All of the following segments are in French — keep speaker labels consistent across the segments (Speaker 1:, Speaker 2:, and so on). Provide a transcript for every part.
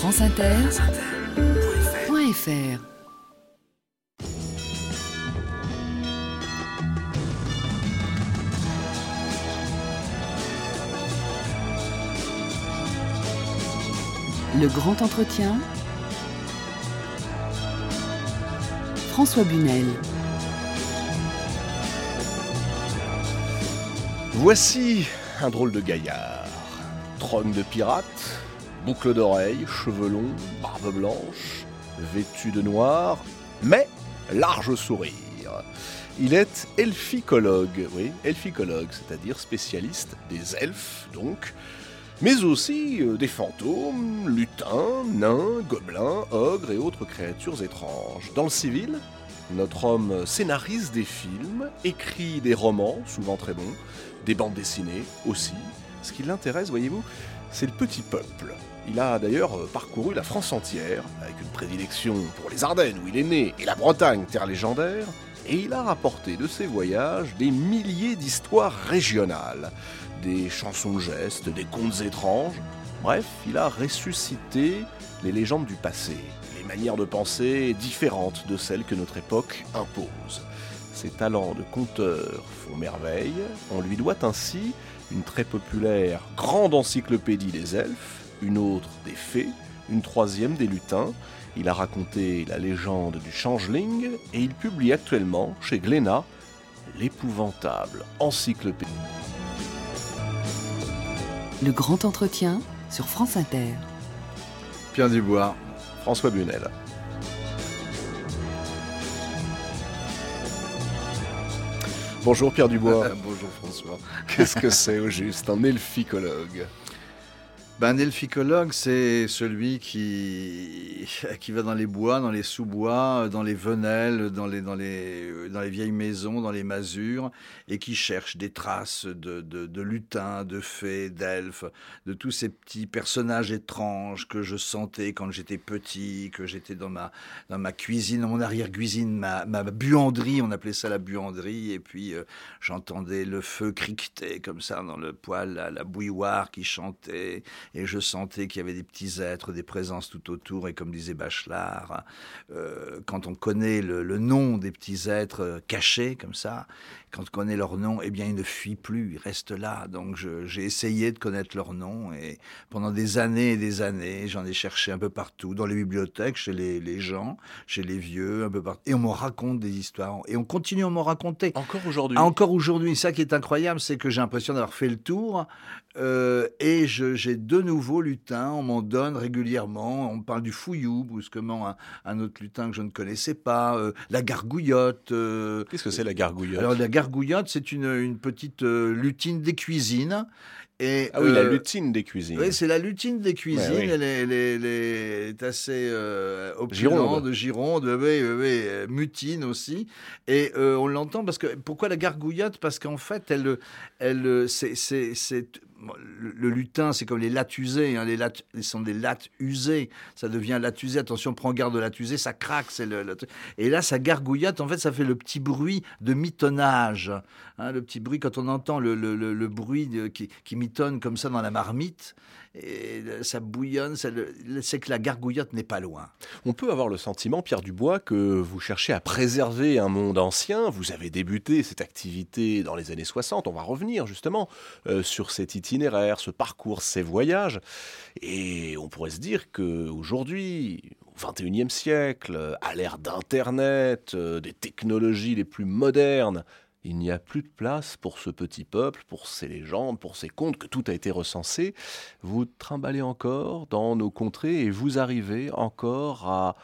Speaker 1: franceinter.fr Le grand entretien. François Bunel.
Speaker 2: Voici un drôle de gaillard. Trône de pirate, boucle d'oreilles, cheveux longs, barbe blanche, vêtu de noir, mais large sourire. Il est elficologue, oui, elficologue, c'est-à-dire spécialiste des elfes, donc, mais aussi euh, des fantômes, lutins, nains, gobelins, ogres et autres créatures étranges. Dans le civil, notre homme scénarise des films, écrit des romans, souvent très bons, des bandes dessinées aussi. Ce qui l'intéresse, voyez-vous, c'est le petit peuple. Il a d'ailleurs euh, parcouru la France entière, avec une prédilection pour les Ardennes où il est né, et la Bretagne, terre légendaire, et il a rapporté de ses voyages des milliers d'histoires régionales, des chansons de gestes, des contes étranges. Bref, il a ressuscité les légendes du passé, les manières de penser différentes de celles que notre époque impose. Ses talents de conteur font merveille. On lui doit ainsi une très populaire grande encyclopédie des elfes, une autre des fées, une troisième des lutins. Il a raconté la légende du changeling et il publie actuellement chez Glénat l'épouvantable encyclopédie.
Speaker 1: Le grand entretien sur France Inter.
Speaker 2: Pierre Dubois, François Bunel. Bonjour Pierre Dubois.
Speaker 3: Bonjour François.
Speaker 2: Qu'est-ce que c'est au juste un elficologue
Speaker 3: ben, un elficologue, c'est celui qui, qui va dans les bois, dans les sous-bois, dans les venelles, dans les, dans, les, dans les vieilles maisons, dans les masures, et qui cherche des traces de, de, lutins, de fées, d'elfes, de tous ces petits personnages étranges que je sentais quand j'étais petit, que j'étais dans ma, dans ma cuisine, dans mon arrière-cuisine, ma, ma buanderie, on appelait ça la buanderie, et puis euh, j'entendais le feu criqueter comme ça dans le poêle, la bouilloire qui chantait et je sentais qu'il y avait des petits êtres, des présences tout autour, et comme disait Bachelard, euh, quand on connaît le, nom des petits êtres euh, cachés comme ça, quand on connaît leur nom, eh bien, ils ne fuient plus, ils restent là. Donc, j'ai essayé de connaître leur nom et pendant des années et des années, j'en ai cherché un peu partout, dans les bibliothèques, chez les, les gens, chez les vieux, un peu partout. Et on me raconte des histoires et on continue à m'en raconter.
Speaker 2: Encore aujourd'hui.
Speaker 3: Encore aujourd'hui. Ça qui est incroyable, c'est que j'ai l'impression d'avoir fait le tour euh, et j'ai de nouveaux lutins. On m'en donne régulièrement. On parle du fouillou, brusquement, un, un autre lutin que je ne connaissais pas. Euh, la gargouillotte. Euh,
Speaker 2: Qu'est-ce que c'est la gargouillotte?
Speaker 3: Alors, la gargouillotte, c'est une, une, petite euh, lutine des cuisines.
Speaker 2: Et, ah oui, euh, la lutine des cuisines.
Speaker 3: Oui, c'est la lutine des cuisines. Ouais, oui. elle, est, elle, est, elle, est, assez euh, opulente, gironde, oui, oui, mutine aussi. Et euh, on l'entend parce que pourquoi la gargouillotte? Parce qu'en fait, elle, elle, c'est, le lutin, c'est comme les lattes usées. Hein, les lattes sont des lattes usées. Ça devient latte. Attention, prends garde de latte ça craque. C'est le, et là, ça gargouillotte. En fait, ça fait le petit bruit de mitonnage. Hein, le petit bruit quand on entend le, le bruit qui, qui mitonne comme ça dans la marmite. Et ça bouillonne, c'est que la gargouillotte n'est pas loin.
Speaker 2: On peut avoir le sentiment, Pierre Dubois, que vous cherchez à préserver un monde ancien. Vous avez débuté cette activité dans les années 60. On va revenir justement euh, sur cet itinéraire, ce parcours, ces voyages. Et on pourrait se dire qu'aujourd'hui, au XXIe siècle, à l'ère d'Internet, euh, des technologies les plus modernes, il n'y a plus de place pour ce petit peuple, pour ces légendes, pour ces contes, que tout a été recensé. Vous trimballez encore dans nos contrées et vous arrivez encore à,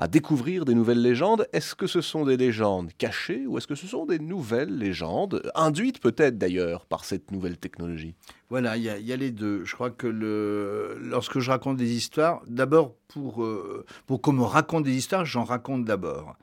Speaker 2: à découvrir des nouvelles légendes. Est-ce que ce sont des légendes cachées ou est-ce que ce sont des nouvelles légendes, induites peut-être d'ailleurs par cette nouvelle technologie?
Speaker 3: Voilà, il y, a les deux. Je crois que lorsque je raconte des histoires, d'abord pour, euh, pour qu'on me raconte des histoires, j'en raconte d'abord.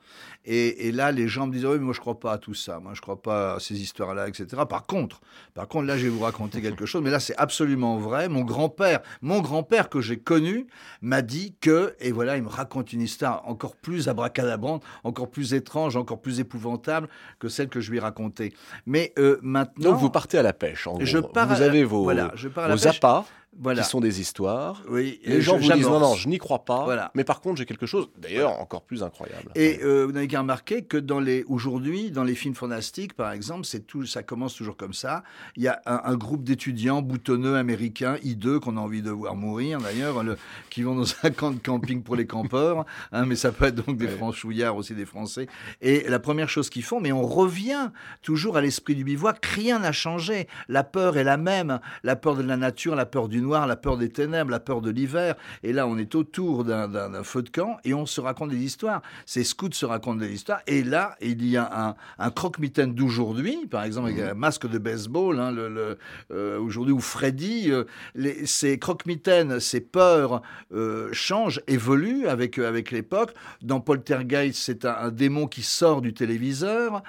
Speaker 3: Et, et, là, les gens me disent, oui, mais moi, je crois pas à tout ça. Moi, je crois pas à ces histoires-là, etc. Par contre, par contre, là, je vais vous raconter quelque chose. Mais là, c'est absolument vrai. Mon grand-père, mon grand-père que j'ai connu, m'a dit que, et voilà, il me raconte une histoire encore plus abracadabrante, encore plus étrange, encore plus épouvantable que celle que je lui ai racontée. Mais euh, maintenant.
Speaker 2: Donc, vous partez à la pêche, en gros.
Speaker 3: Je pars
Speaker 2: vous avez vos,
Speaker 3: voilà, je pars à
Speaker 2: vos
Speaker 3: la pêche.
Speaker 2: appâts.
Speaker 3: Voilà.
Speaker 2: qui sont des histoires.
Speaker 3: Oui,
Speaker 2: Les
Speaker 3: et
Speaker 2: gens vous disent non, non, je n'y crois pas.
Speaker 3: Voilà.
Speaker 2: Mais par contre, j'ai quelque chose, d'ailleurs, encore plus incroyable.
Speaker 3: Et euh, vous n'avez qu'à remarquer que dans les aujourd'hui, dans les films fantastiques, par exemple, c'est tout, ça commence toujours comme ça. Il y a un, un groupe d'étudiants boutonneux américains, hideux, qu'on a envie de voir mourir d'ailleurs, le- qui vont dans un camp de camping pour les campeurs. hein, mais ça peut être donc des
Speaker 2: Ouais.
Speaker 3: franchouillards aussi, des Français. Et la première chose qu'ils font, mais on revient toujours à l'esprit du bivouac. Rien n'a changé. La peur est la même. La peur de la nature, la peur du noir, la peur des ténèbres, la peur de l'hiver. Et là, on est autour d'un- feu de camp et on se raconte des histoires. Ces scouts se racontent des histoires. Et là, il y a un, un croque-mitaine d'aujourd'hui, par exemple, avec un masque de baseball, hein, le, le, euh, aujourd'hui, où Freddy, euh, les, ces croque-mitaines, ces peurs euh, changent, évoluent avec, avec l'époque. Dans Poltergeist, c'est un, un démon qui sort du téléviseur.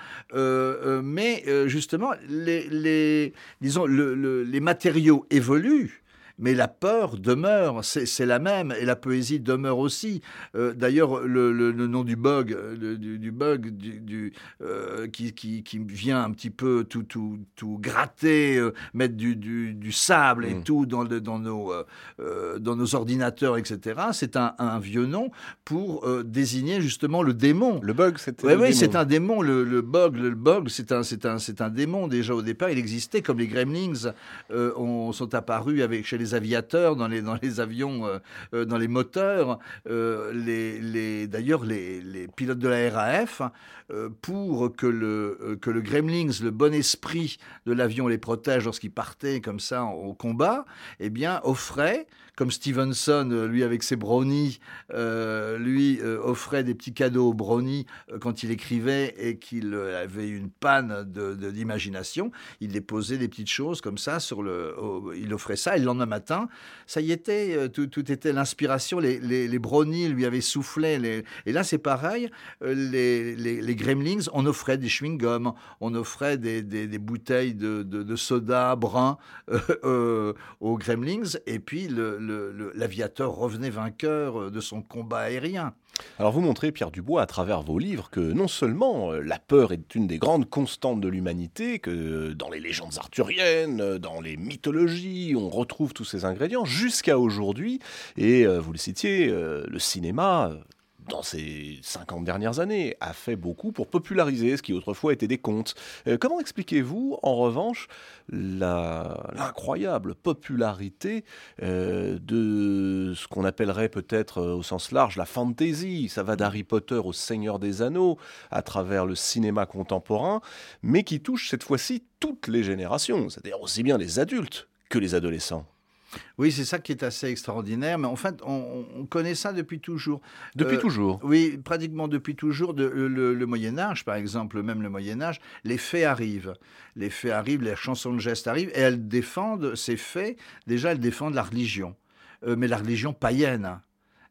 Speaker 3: Mais justement, les, les, disons, le- le- les matériaux évoluent. Mais la peur demeure, c'est la même, et la poésie demeure aussi. Euh, D'ailleurs, le, le- le nom du bug, euh, le- du, du bug, du, du, euh, qui, qui, qui vient un petit peu tout, tout, tout gratter, euh, mettre du, du, sable et
Speaker 2: Mm.
Speaker 3: tout dans, le- dans, nos, dans nos ordinateurs, etc. C'est un, un vieux nom pour désigner justement le démon.
Speaker 2: Le bug, c'était.
Speaker 3: Oui,
Speaker 2: le
Speaker 3: oui, c'est un démon. Le, bug, le bug, c'est un, c'est un, c'est un démon déjà au départ. Il existait comme les gremlins ont- sont apparus avec chez les aviateurs dans les dans les avions, euh, euh, dans les moteurs. Euh, les, les, d'ailleurs, les, les pilotes de la RAF, euh, pour que le que le gremlins, le bon esprit de l'avion les protège lorsqu'ils partaient comme ça au combat, eh bien, offraient comme Stevenson, euh, lui avec ses brownies, euh, lui euh, offrait des petits cadeaux aux brownies quand il écrivait et qu'il avait une panne de- de- d'imagination. il déposait des petites choses comme ça sur le. il offrait ça et le lendemain matin, ça y était, tout, était l'inspiration. Les, les, brownies lui avaient soufflé. et là, c'est pareil. Les, gremlins, on offrait des chewing-gums, on offrait des, bouteilles de, soda brun aux gremlins. Et puis, le- l'aviateur revenait vainqueur euh, de son combat aérien.
Speaker 2: Alors vous montrez, Pierre Dubois, à travers vos livres, que non seulement euh, la peur est une des grandes constantes de l'humanité, que dans les légendes arthuriennes, euh, dans les mythologies, on retrouve tous ces ingrédients, jusqu'à aujourd'hui, et vous le citiez, le cinéma... dans ces 50 dernières années, a fait beaucoup pour populariser ce qui autrefois était des contes. Euh, comment expliquez-vous, en revanche, l'incroyable popularité euh, de ce qu'on appellerait peut-être euh, au sens large la fantasy? Ça va d'Harry Potter au Seigneur des Anneaux à travers le cinéma contemporain, mais qui touche cette fois-ci toutes les générations, c'est-à-dire aussi bien les adultes que les adolescents.
Speaker 3: Oui, c'est ça qui est assez extraordinaire. Mais en fait, on, on connaît ça depuis toujours.
Speaker 2: Depuis
Speaker 3: Euh,
Speaker 2: toujours.
Speaker 3: Oui, pratiquement depuis toujours. De, le, le Moyen Âge, par exemple, même le Moyen Âge, les faits arrivent. Les faits arrivent, les chansons de gestes arrivent, et elles défendent ces faits. Déjà, elles défendent la religion, Euh, mais la religion païenne.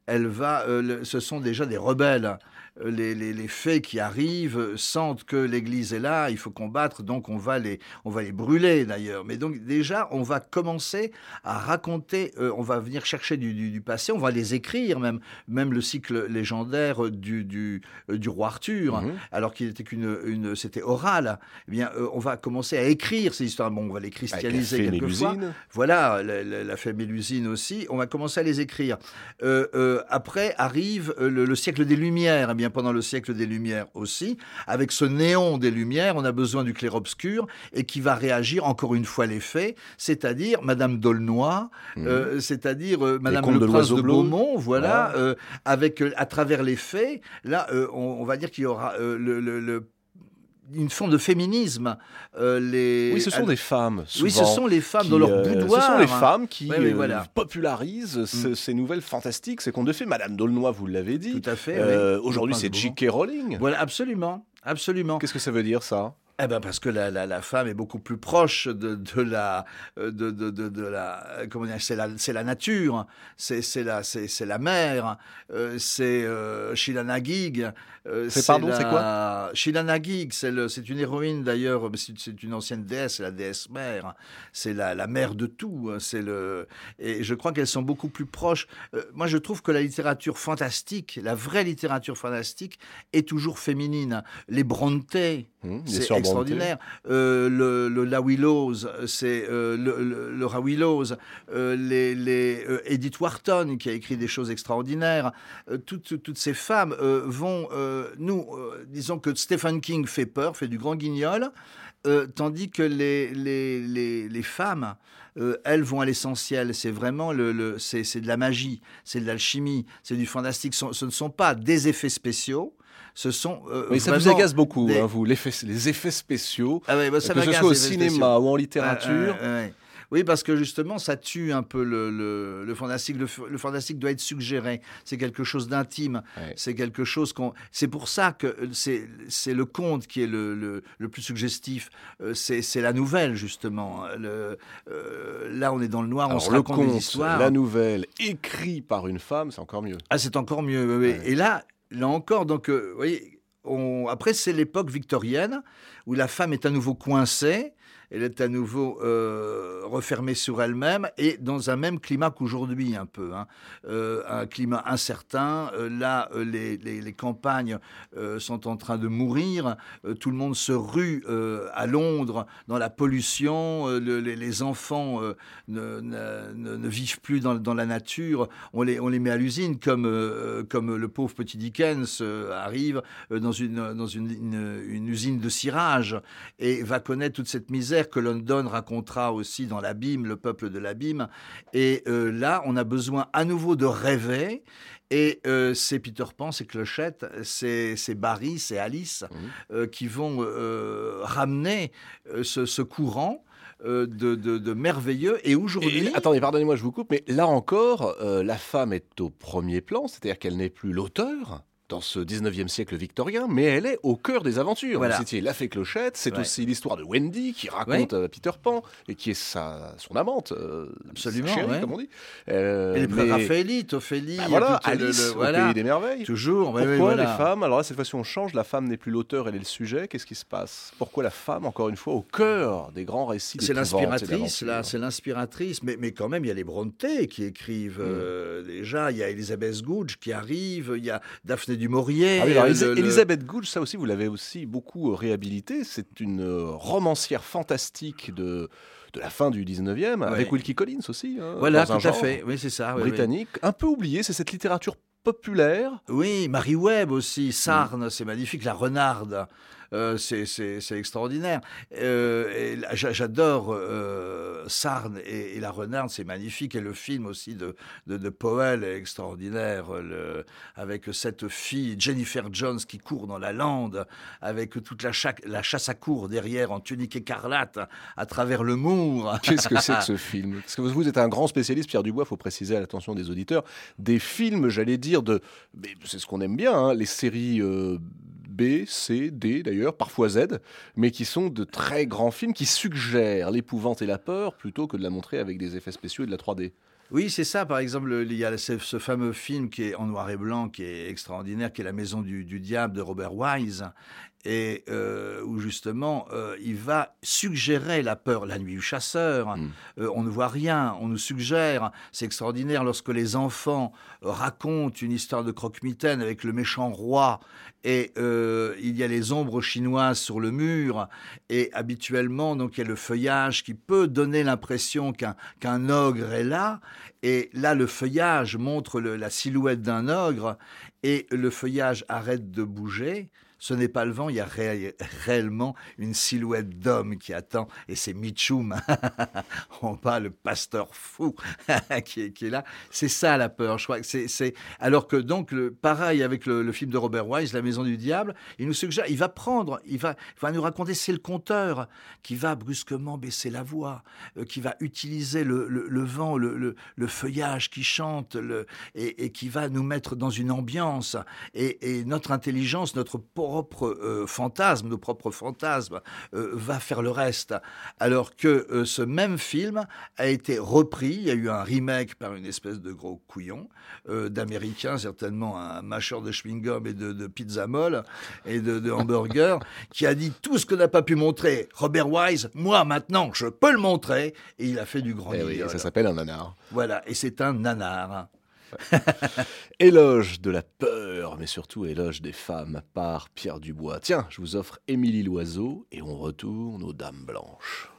Speaker 3: Elle va, euh, ce sont déjà des rebelles. Euh, Les, les, les faits qui arrivent sentent que l'Église est là, il faut combattre, donc on va les, on va les brûler d'ailleurs. Mais donc déjà, on va commencer à raconter, euh, on va venir chercher du, du, du passé, on va les écrire même, même le cycle légendaire du, du, du roi Arthur,
Speaker 2: Mhm.
Speaker 3: alors qu'il était qu'une, une, c'était oral. Eh bien, euh, on va commencer à écrire ces histoires. Bon, on va les christianiser quelquefois. Voilà, la, la, la fée Mélusine aussi. On va commencer à les écrire. Euh, euh, après arrive euh, le, le siècle des Lumières. Eh bien, pendant le siècle des Lumières aussi, avec ce néon des Lumières, on a besoin du clair-obscur et qui va réagir encore une fois les faits, c'est-à-dire Madame d'Aulnoy,
Speaker 2: Mhm.
Speaker 3: euh, c'est-à-dire euh, Madame le
Speaker 2: de
Speaker 3: Prince de. Beaumont, voilà, avec à travers les faits. Là, on, on va dire qu'il y aura le, le- le- une forme de féminisme. Euh, les...
Speaker 2: Oui, ce sont des femmes.
Speaker 3: Oui, ce sont les femmes
Speaker 2: qui,
Speaker 3: dans leur
Speaker 2: euh,
Speaker 3: boudoir.
Speaker 2: Ce sont les femmes qui euh,
Speaker 3: voilà.
Speaker 2: popularisent ce-
Speaker 3: Mm.
Speaker 2: ces nouvelles fantastiques, ces contes de fées. Madame d'Aulnoy, vous l'avez dit.
Speaker 3: Tout à fait.
Speaker 2: Euh,
Speaker 3: oui.
Speaker 2: Aujourd'hui, c'est J.K. Rowling.
Speaker 3: Voilà, absolument. Absolument.
Speaker 2: Qu'est-ce que ça veut dire, ça?
Speaker 3: Eh ben parce que la, la, la femme est beaucoup plus proche de, de la euh, de, de, de, la euh, comment dire c'est la c'est la nature c'est c'est la c'est c'est la mer euh, c'est euh, euh,
Speaker 2: C'est- pardon, c'est
Speaker 3: quoi? Sheila Naguig c'est le c'est une héroïne d'ailleurs c'est c'est une ancienne déesse c'est la déesse mère c'est la la mère de tout hein, c'est le et je crois qu'elles sont beaucoup plus proches. Moi je trouve que la littérature fantastique la vraie littérature fantastique est toujours féminine les Brontë
Speaker 2: Bien
Speaker 3: c'est extraordinaire. Euh, le, le La Willows, c'est euh, le, le, le Ra Willows, euh, les, les euh, Edith Wharton qui a écrit des choses extraordinaires. Euh, toutes, toutes ces femmes euh, vont, euh, nous, euh, disons que Stephen King fait peur, fait du grand guignol. euh, tandis que les, les, les, les femmes, euh, elles vont à l'essentiel. C'est vraiment le, le c'est, c'est de la magie, c'est de l'alchimie, c'est du fantastique. Ce, ce ne sont pas des effets spéciaux. Ce sont euh,
Speaker 2: Mais ça vous agace beaucoup,
Speaker 3: des-
Speaker 2: hein, vous, les effets spéciaux,
Speaker 3: Ah ouais, bah, ça
Speaker 2: que ce soit au cinéma
Speaker 3: spéciaux.
Speaker 2: ou en littérature.
Speaker 3: Ouais. Oui, parce que justement, ça tue un peu le, le, le fantastique. Le, le fantastique doit être suggéré. C'est quelque chose d'intime.
Speaker 2: Ouais.
Speaker 3: C'est quelque chose qu'on. C'est pour ça que c'est le conte qui est le, plus suggestif. Euh, C'est la nouvelle justement. Euh, là, on est dans le noir. on
Speaker 2: Alors,
Speaker 3: se
Speaker 2: le
Speaker 3: raconte des
Speaker 2: conte,
Speaker 3: histoires.
Speaker 2: la nouvelle, écrit par une femme, c'est encore mieux.
Speaker 3: Ah, c'est encore mieux.
Speaker 2: Ouais.
Speaker 3: Et là, là encore, donc, euh, vous voyez, on... après, c'est l'époque victorienne où la femme est à nouveau coincée. Elle est à nouveau euh, refermée sur elle-même et dans un même climat qu'aujourd'hui, un peu. hein. Euh, un climat incertain. Euh, là, les, les- campagnes sont en train de mourir. Tout le monde se rue à Londres dans la pollution. Le- les, enfants ne, ne- vivent plus dans, dans la nature. On les, on les met à l'usine, comme, comme le pauvre petit Dickens arrive dans, une, dans une- une usine de cirage et va connaître toute cette misère que London racontera aussi dans l'abîme, le peuple de l'abîme. Et euh, là, on a besoin à nouveau de rêver. Et euh, c'est Peter Pan, c'est Clochette, c'est c'est Barry, c'est Alice euh, qui vont ramener ce, ce courant de, de- de merveilleux. Et aujourd'hui,
Speaker 2: attendez, pardonnez-moi, je vous coupe, mais là encore, la femme est au premier plan, c'est-à-dire qu'elle n'est plus l'auteur dans ce 19e siècle victorien, mais elle est au cœur des aventures.
Speaker 3: Voilà.
Speaker 2: Citiez La Fée Clochette, c'est
Speaker 3: Ouais.
Speaker 2: aussi l'histoire de Wendy qui raconte à Peter Pan et qui est sa, son amante, euh,
Speaker 3: Absolument,
Speaker 2: sa chérie,
Speaker 3: ouais.
Speaker 2: comme on dit. Euh,
Speaker 3: et les
Speaker 2: mais-
Speaker 3: Raphaëlites, Ophélie,
Speaker 2: Ah, voilà,
Speaker 3: le- le-
Speaker 2: Alice, au
Speaker 3: voilà.
Speaker 2: pays des merveilles.
Speaker 3: toujours. ouais,
Speaker 2: Pourquoi
Speaker 3: ouais, voilà.
Speaker 2: les femmes Alors là, cette fois-ci, on change. La femme n'est plus l'auteur, elle est le sujet. Qu'est-ce qui se passe? Pourquoi la femme, encore une fois, au cœur des grands récits
Speaker 3: C'est l'inspiratrice, là, c'est l'inspiratrice. Mais, mais quand même, il y a les Brontë qui écrivent euh, déjà. Il y a Elisabeth Goudge qui arrive. Il y a Daphné du Maurier.
Speaker 2: Ah oui, alors,
Speaker 3: euh,
Speaker 2: Elisa-
Speaker 3: le-
Speaker 2: Elisabeth Goudge, ça aussi, vous l'avez aussi beaucoup euh, réhabilité. C'est une euh, romancière fantastique de, de la fin du 19e, avec Wilkie Collins aussi. hein,
Speaker 3: Voilà, tout à fait. Oui, c'est ça. oui, oui.
Speaker 2: britannique. Un peu oublié, c'est cette littérature populaire.
Speaker 3: Oui, Marie Webb
Speaker 2: Mm.
Speaker 3: aussi, Sarne, c'est magnifique, la renarde. Euh, c'est- extraordinaire. Euh, J'adore euh, Sarne et, et la renarde, c'est magnifique. Et le film aussi de, de, de Powell est extraordinaire, le, avec cette fille, Jennifer Jones, qui court dans la lande, avec toute la, cha- la chasse à cour derrière en tunique écarlate à travers le Mour.
Speaker 2: Qu'est-ce que c'est que ce film? Parce que vous, êtes un grand spécialiste, Pierre Dubois, il faut préciser à l'attention des auditeurs, des films, j'allais dire, de. C'est ce qu'on aime bien, hein, les séries euh, B, C, D d'ailleurs, parfois Z, mais qui sont de très grands films qui suggèrent l'épouvante et la peur plutôt que de la montrer avec des effets spéciaux et de la 3D.
Speaker 3: Oui, c'est ça. Par exemple, il y a ce, fameux film qui est en noir et blanc, qui est extraordinaire, qui est La Maison du, du Diable de Robert Wise, et euh, où justement euh, il va suggérer la peur. La nuit du chasseur,
Speaker 2: Mm.
Speaker 3: euh, on ne voit rien, on nous suggère. C'est extraordinaire lorsque les enfants racontent une histoire de croque-mitaine avec le méchant roi, et il y a les ombres chinoises sur le mur, et habituellement, donc il y a le feuillage qui peut donner l'impression qu'un ogre est là. Et là, le feuillage montre le- la silhouette d'un ogre et le feuillage arrête de bouger. Ce n'est pas le vent, il y a ré- réellement une silhouette d'homme qui attend, et c'est Mitchum, on parle le pasteur fou qui, est, là. C'est ça la peur, je crois. c'est Alors que donc, pareil avec le, film de Robert Wise, La Maison du Diable, il nous suggère, il va prendre, il va, il va nous raconter, c'est le conteur qui va brusquement baisser la voix, euh, qui va utiliser le, vent, le, feuillage qui chante, et, qui va nous mettre dans une ambiance. Et, notre intelligence, notre propre euh, fantasme, nos propres fantasmes, euh, va faire le reste. Alors que euh, ce même film a été repris, il y a eu un remake par une espèce de gros couillon d'américain, certainement un mâcheur de chewing-gum et de, de pizza molle et de, de hamburger, qui a dit tout ce que n'a pas pu montrer Robert Wise, moi maintenant je peux le montrer, et il a fait du grand
Speaker 2: Eh oui, ça s'appelle un nanar.
Speaker 3: Voilà, et c'est un nanar.
Speaker 4: éloge de la peur, mais surtout éloge des femmes par Pierre Dubois. Tiens, je vous offre Émilie Loiseau et on retourne aux Dames Blanches.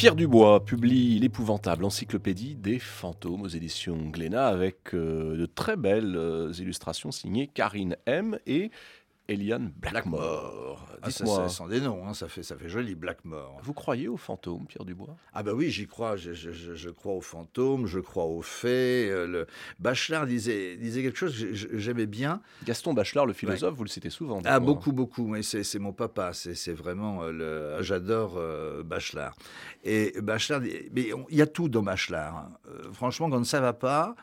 Speaker 4: Pierre Dubois publie l'épouvantable encyclopédie des fantômes aux éditions Glénat avec euh, de très belles euh, illustrations signées Karine M et Eliane Blackmore.
Speaker 3: Ah, Dites-moi. sans des noms, hein, ça, fait, ça fait joli, Blackmore.
Speaker 4: Vous croyez aux fantômes, Pierre Dubois?
Speaker 3: Ah ben oui, j'y crois. Je, je, je, crois aux fantômes, je crois aux fées. Euh, le... Bachelard disait, disait quelque chose que j'aimais bien.
Speaker 4: Gaston Bachelard, le philosophe, vous le citez souvent.
Speaker 3: Ah, beaucoup, beaucoup. Mais c'est mon papa. C'est vraiment... Euh, le... J'adore euh, Bachelard. Et Bachelard... Mais il y a tout dans Bachelard. Hein. franchement, quand ça ne va pas,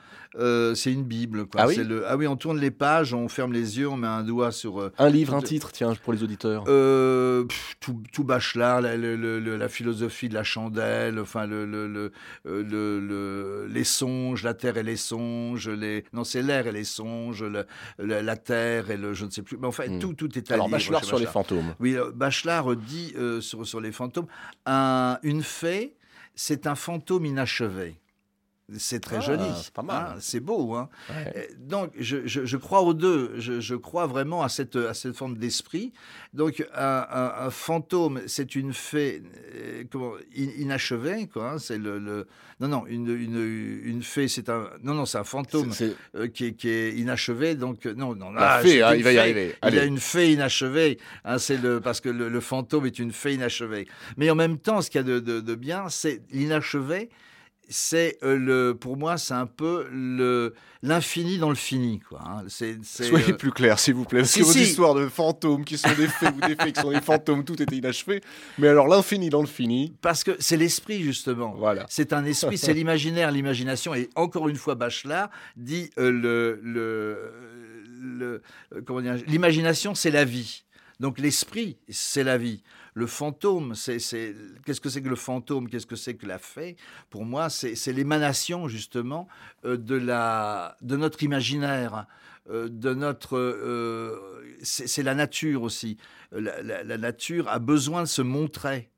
Speaker 3: c'est une Bible. Quoi.
Speaker 4: Ah, oui?
Speaker 3: Le... ah oui, on tourne les pages, on ferme les yeux, on met un doigt sur
Speaker 4: un livre, un titre, tiens, pour les auditeurs.
Speaker 3: Euh, tout, tout Bachelard, la, la, philosophie de la chandelle, enfin le, le, le, les songes, la terre et les songes, les non c'est l'air et les songes, la, terre et le je ne sais plus, mais enfin hmm. tout tout est à
Speaker 4: Alors Bachelard sur les fantômes.
Speaker 3: Oui, euh, Bachelard dit euh, sur, sur les fantômes, un, une fée, c'est un fantôme inachevé. C'est très joli.
Speaker 4: Ah, c'est pas mal.
Speaker 3: Hein, c'est beau. Hein Donc, je, je, crois aux deux. Je, je, crois vraiment à cette, à cette forme d'esprit. Donc, un, un, fantôme, c'est une fée euh, comment, inachevée. Quoi, hein, c'est le, le, Non, non, une, une, une fée, c'est un... Non, non, c'est un fantôme euh, qui, est, qui, est, inachevé. Donc, euh, non, non.
Speaker 4: La fée, hein, il va y arriver.
Speaker 3: Il y a une fée inachevée. C'est le, parce que le, fantôme est une fée inachevée. Mais en même temps, ce qu'il y a de, de, de bien, c'est l'inachevé c'est euh, le, pour moi, c'est un peu le l'infini dans le fini, quoi. Hein. C'est,
Speaker 4: Soyez euh, plus clair, s'il vous plaît, parce que vos histoires de fantômes qui sont des faits ou des faits qui sont des fantômes, tout était inachevé. Mais alors l'infini dans le fini.
Speaker 3: Parce que c'est l'esprit justement.
Speaker 4: Voilà.
Speaker 3: C'est un esprit, c'est l'imaginaire, l'imagination. Et encore une fois, Bachelard dit euh, le, le comment dire, l'imagination, c'est la vie. Donc l'esprit, c'est la vie. Le fantôme, c'est qu'est-ce que c'est que le fantôme? Qu'est-ce que c'est que la fée? Pour moi, c'est l'émanation justement de, la, de notre imaginaire. Euh, de notre... Euh, c'est la nature aussi. La, nature a besoin de se montrer.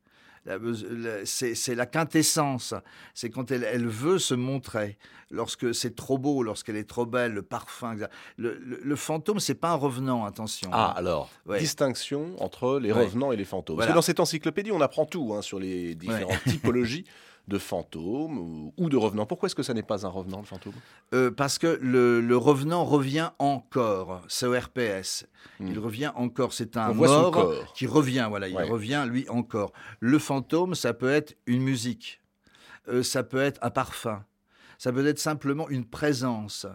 Speaker 3: C'est la quintessence. C'est quand elle, elle, veut se montrer. Lorsque c'est trop beau, lorsqu'elle est trop belle, le parfum. Le, le, fantôme, c'est pas un revenant, attention.
Speaker 2: Ah, alors, distinction entre les revenants et les fantômes. Parce que dans cette encyclopédie, on apprend tout hein, sur les différentes typologies de fantômes ou, de revenants. Pourquoi est-ce que ça n'est pas un revenant, le fantôme?
Speaker 3: Euh, Parce que le, revenant revient encore, c'est RPS. Hmm. Il revient encore, c'est un mort qui revient, voilà, il revient lui encore. Le fantôme, ça peut être une musique, euh, ça peut être un parfum, ça peut être simplement une présence.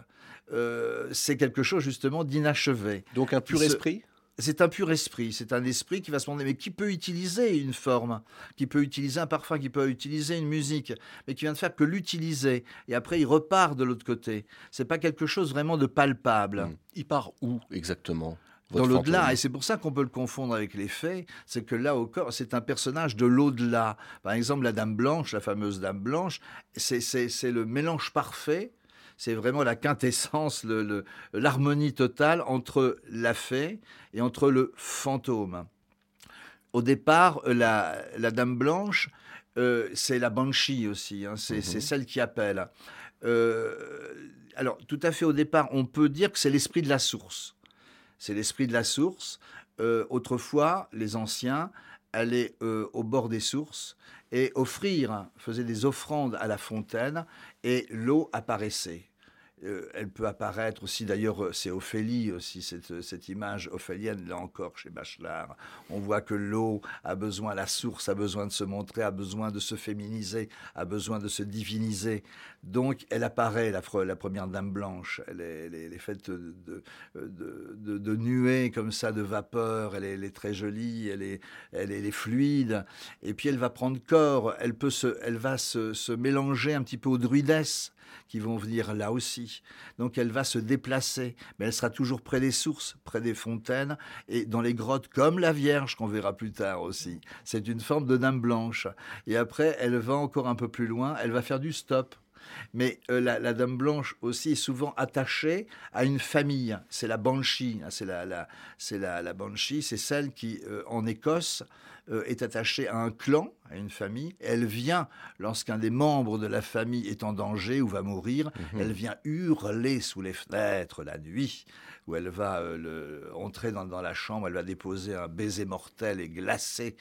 Speaker 3: Euh, c'est quelque chose justement d'inachevé.
Speaker 2: Donc un pur esprit?
Speaker 3: C'est un pur esprit, c'est un esprit qui va se demander, mais qui peut utiliser une forme, qui peut utiliser un parfum, qui peut utiliser une musique, mais qui vient de faire que l'utiliser, et après il repart de l'autre côté. C'est pas quelque chose vraiment de palpable. Hmm.
Speaker 2: Il part où? Exactement
Speaker 3: dans l'au-delà, et c'est pour ça qu'on peut le confondre avec les faits, c'est que là au corps, c'est un personnage de l'au-delà. Par exemple, la Dame Blanche, la fameuse Dame Blanche, c'est le mélange parfait c'est vraiment la quintessence, l'harmonie totale entre la fée et entre le fantôme. Au départ, la, Dame Blanche, euh, c'est la Banshee aussi, hein, c'est mhm. celle qui appelle. Euh, alors, tout à fait au départ, on peut dire que c'est l'esprit de la source. C'est l'esprit de la source. Euh, autrefois, les anciens allaient au bord des sources et offrir, faisaient des offrandes à la fontaine et l'eau apparaissait. Euh, elle peut apparaître aussi, d'ailleurs, euh, c'est Ophélie aussi, cette, euh, cette, image ophélienne, là encore, chez Bachelard. On voit que l'eau a besoin, la source a besoin de se montrer, a besoin de se féminiser, a besoin de se diviniser. Donc, elle apparaît, la, première Dame Blanche. Elle est, faite de, nuées comme ça, de vapeur. Elle est, très jolie, elle est, elle est, fluide. Et puis, elle va prendre corps, elle, peut se, elle va se, se mélanger un petit peu aux druidesses qui vont venir là aussi. Donc elle va se déplacer, mais elle sera toujours près des sources, près des fontaines et dans les grottes, comme la Vierge qu'on verra plus tard aussi. C'est une forme de dame blanche. Et après, elle va encore un peu plus loin, elle va faire du stop. Mais euh, la, Dame Blanche aussi est souvent attachée à une famille. C'est la Banshee. Hein, c'est la, c'est la, Banshee, c'est celle qui, euh, en Écosse, euh, est attachée à un clan, à une famille. Elle vient, lorsqu'un des membres de la famille est en danger ou va mourir, mhm. elle vient hurler sous les fenêtres la nuit, où elle va le, entrer dans, la chambre, elle va déposer un baiser mortel et glacé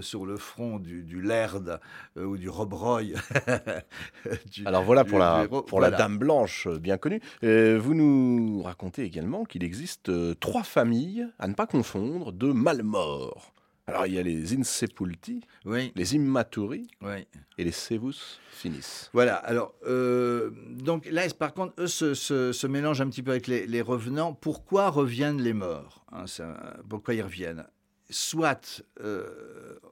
Speaker 3: sur le front du, du Laird ou du Robroy.
Speaker 2: Alors voilà pour, la, pour la Dame Blanche, euh, bien connue. Euh, vous nous racontez également qu'il existe euh, trois familles, à ne pas confondre, de malmorts. Alors il y a les Insepulti, les Immaturi et les Sevus Finis.
Speaker 3: Voilà, alors donc là par contre eux se, se, mélangent un petit peu avec les, revenants. Pourquoi reviennent les morts hein, Pourquoi ils reviennent? Soit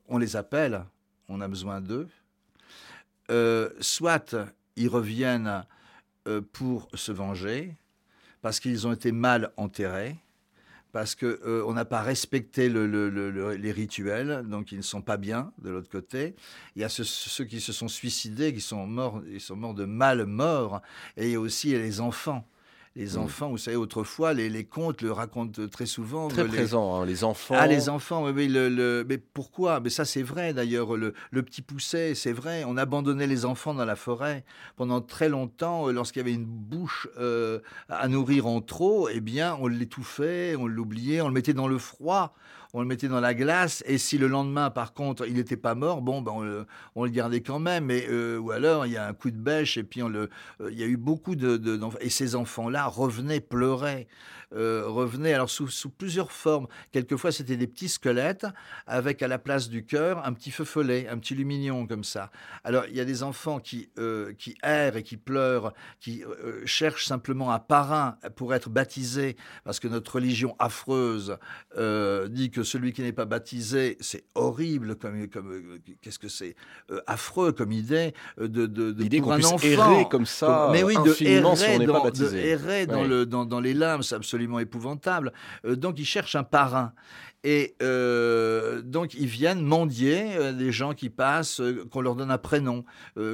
Speaker 3: on les appelle, on a besoin d'eux, soit ils reviennent euh, pour se venger, parce qu'ils ont été mal enterrés, parce qu'on euh, n'a pas respecté les rituels, donc ils ne sont pas bien de l'autre côté. Il y a ceux, qui se sont suicidés, qui sont morts, ils sont morts de mal mort, et il y a aussi les enfants les mm. enfants, vous savez, autrefois, les, les contes le racontent très souvent.
Speaker 2: Très présent, hein, les enfants.
Speaker 3: Ah, les enfants, oui, le, mais pourquoi? Mais ça, c'est vrai d'ailleurs. Le, petit pousset, c'est vrai. On abandonnait les enfants dans la forêt pendant très longtemps. Euh, lorsqu'il y avait une bouche euh, à nourrir en trop, eh bien, on l'étouffait, on l'oubliait, on le mettait dans le froid on le mettait dans la glace, et si le lendemain, par contre, il n'était pas mort, bon, ben on, le, gardait quand même, mais, euh, ou alors il y a un coup de bêche, et puis on le, il y a eu beaucoup de, de et ces enfants-là revenaient, pleuraient, euh, revenaient alors sous, plusieurs formes. Quelquefois, c'était des petits squelettes avec à la place du cœur un petit feu follet, un petit lumignon comme ça. Alors, il y a des enfants qui, euh, qui errent et qui pleurent, qui euh, cherchent simplement un parrain pour être baptisés, parce que notre religion affreuse dit que celui qui n'est pas baptisé, c'est horrible, comme, comme qu'est-ce que c'est affreux comme idée de, de,
Speaker 2: de pour un enfant, errer comme ça, mais oui, de errer,
Speaker 3: de enterrés dans, le, dans, dans les limbes, c'est absolument épouvantable. donc ils cherchent un parrain. Et euh, donc, ils viennent mendier euh, des gens qui passent, euh, qu'on leur donne un prénom,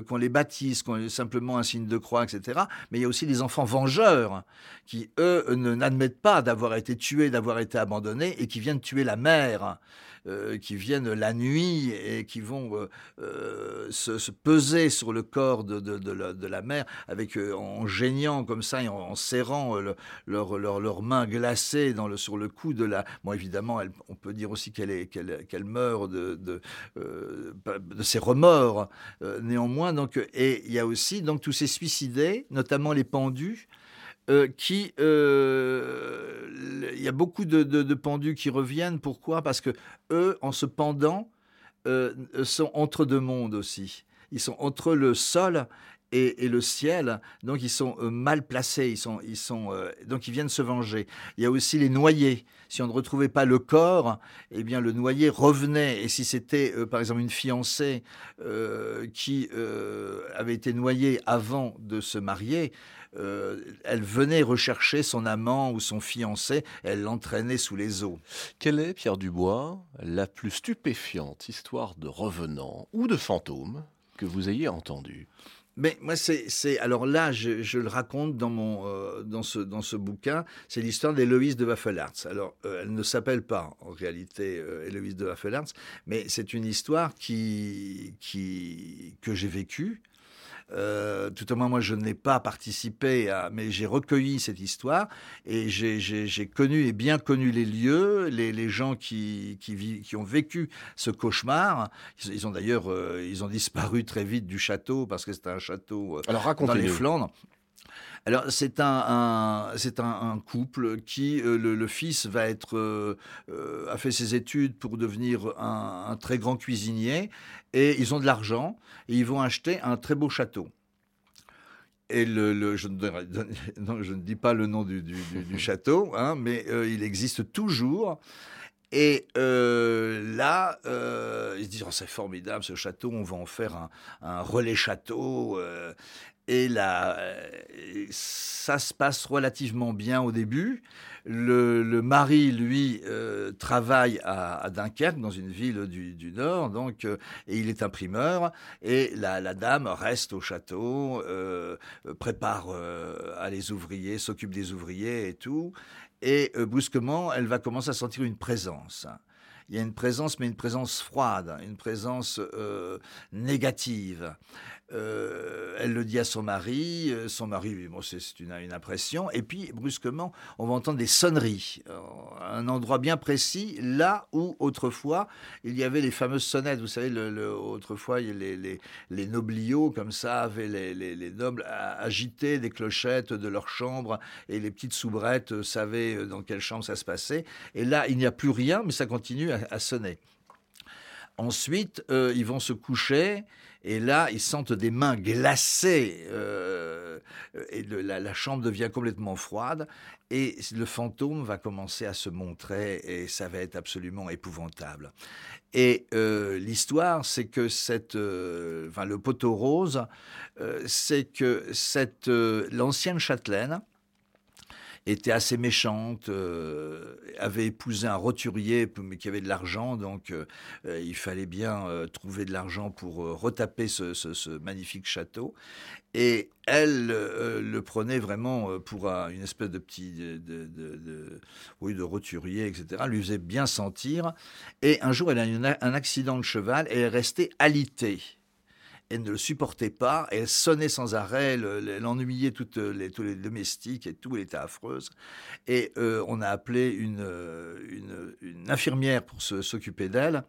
Speaker 3: qu'on les baptise, qu'on simplement un signe de croix, etc. Mais il y a aussi des enfants vengeurs qui, eux, n'admettent pas d'avoir été tués, d'avoir été abandonnés et qui viennent tuer la mère. Euh, qui viennent la nuit et qui vont euh, euh, se, peser sur le corps de, de, la, mère avec, en geignant comme ça et en, serrant leurs leur, mains glacées sur le cou de la... Bon, évidemment, on peut dire aussi qu'elle meurt de, ses remords. néanmoins, donc, et il y a aussi donc tous ces suicidés, notamment les pendus, euh, qui, euh, il y a beaucoup de, pendus qui reviennent. Pourquoi? Parce que eux, en se pendant, euh, sont entre deux mondes aussi. Ils sont entre le sol et, le ciel, donc ils sont mal placés, ils sont, ils sont, donc ils viennent se venger. Il y a aussi les noyés. Si on ne retrouvait pas le corps, eh bien le noyé revenait. Et si c'était par exemple une fiancée qui avait été noyée avant de se marier, euh, elle venait rechercher son amant ou son fiancé, elle l'entraînait sous les eaux.
Speaker 2: Quelle est, Pierre Dubois, la plus stupéfiante histoire de revenant ou de fantôme que vous ayez entendue?
Speaker 3: Mais moi, c'est alors là, je, le raconte dans mon euh, dans ce dans ce bouquin. C'est l'histoire d'Héloïse de Waffelhartz. Alors, euh, elle ne s'appelle pas en réalité Héloïse de Waffelhartz, mais c'est une histoire qui qui que j'ai vécue euh, tout au moins, moi, je n'ai pas participé, à, mais j'ai recueilli cette histoire et j'ai connu et bien connu les lieux, les, gens qui, qui, qui, ont vécu ce cauchemar. Ils, ont d'ailleurs, euh, ils ont disparu très vite du château parce que c'était un château euh, Alors, dans les Flandres. Alors c'est un, c'est un, couple qui le, fils va être a fait ses études pour devenir un, très grand cuisinier et ils ont de l'argent et ils vont acheter un très beau château. Et le, je, ne, dis pas le nom du, château, hein, mais euh, il existe toujours. Et euh, là, euh, ils se disent oh, c'est formidable ce château, on va en faire un relais château. Et là, ça se passe relativement bien au début. Le, mari, lui, euh, travaille à, Dunkerque, dans une ville du, Nord, donc, euh, et il est imprimeur. Et la, dame reste au château, euh, prépare à les ouvriers, s'occupe des ouvriers et tout. Et brusquement, elle va commencer à sentir une présence il y a une présence, mais une présence froide, une présence négative. Euh, elle le dit à son mari, euh, son mari, bon, c'est une, impression, et puis brusquement, on va entendre des sonneries, euh, un endroit bien précis, là où autrefois il y avait les fameuses sonnettes. Vous savez, le, autrefois, les, les, les, nobliaux, comme ça, avaient les, les, nobles agité des clochettes de leur chambre, et les petites soubrettes savaient dans quelle chambre ça se passait. Et là, il n'y a plus rien, mais ça continue à, sonner. Ensuite, ils vont se coucher. Et là, ils sentent des mains glacées euh, et la, chambre devient complètement froide. Et le fantôme va commencer à se montrer et ça va être absolument épouvantable. Et euh, l'histoire, c'est que cette, euh, enfin, le poteau rose, c'est que cette l'ancienne châtelaine était assez méchante, euh, avait épousé un roturier mais qui avait de l'argent, donc euh, euh, il fallait bien trouver de l'argent pour retaper ce, magnifique château. Et elle le prenait vraiment pour une espèce de petit, de, oui, de roturier, etc. Lui faisait bien sentir. Et un jour, elle a eu un accident de cheval et est restée alitée elle ne le supportait pas, elle sonnait sans arrêt, elle, ennuyait toutes les, tous les domestiques et tout, elle était affreuse. Et euh, on a appelé une, une, infirmière pour s'occuper d'elle.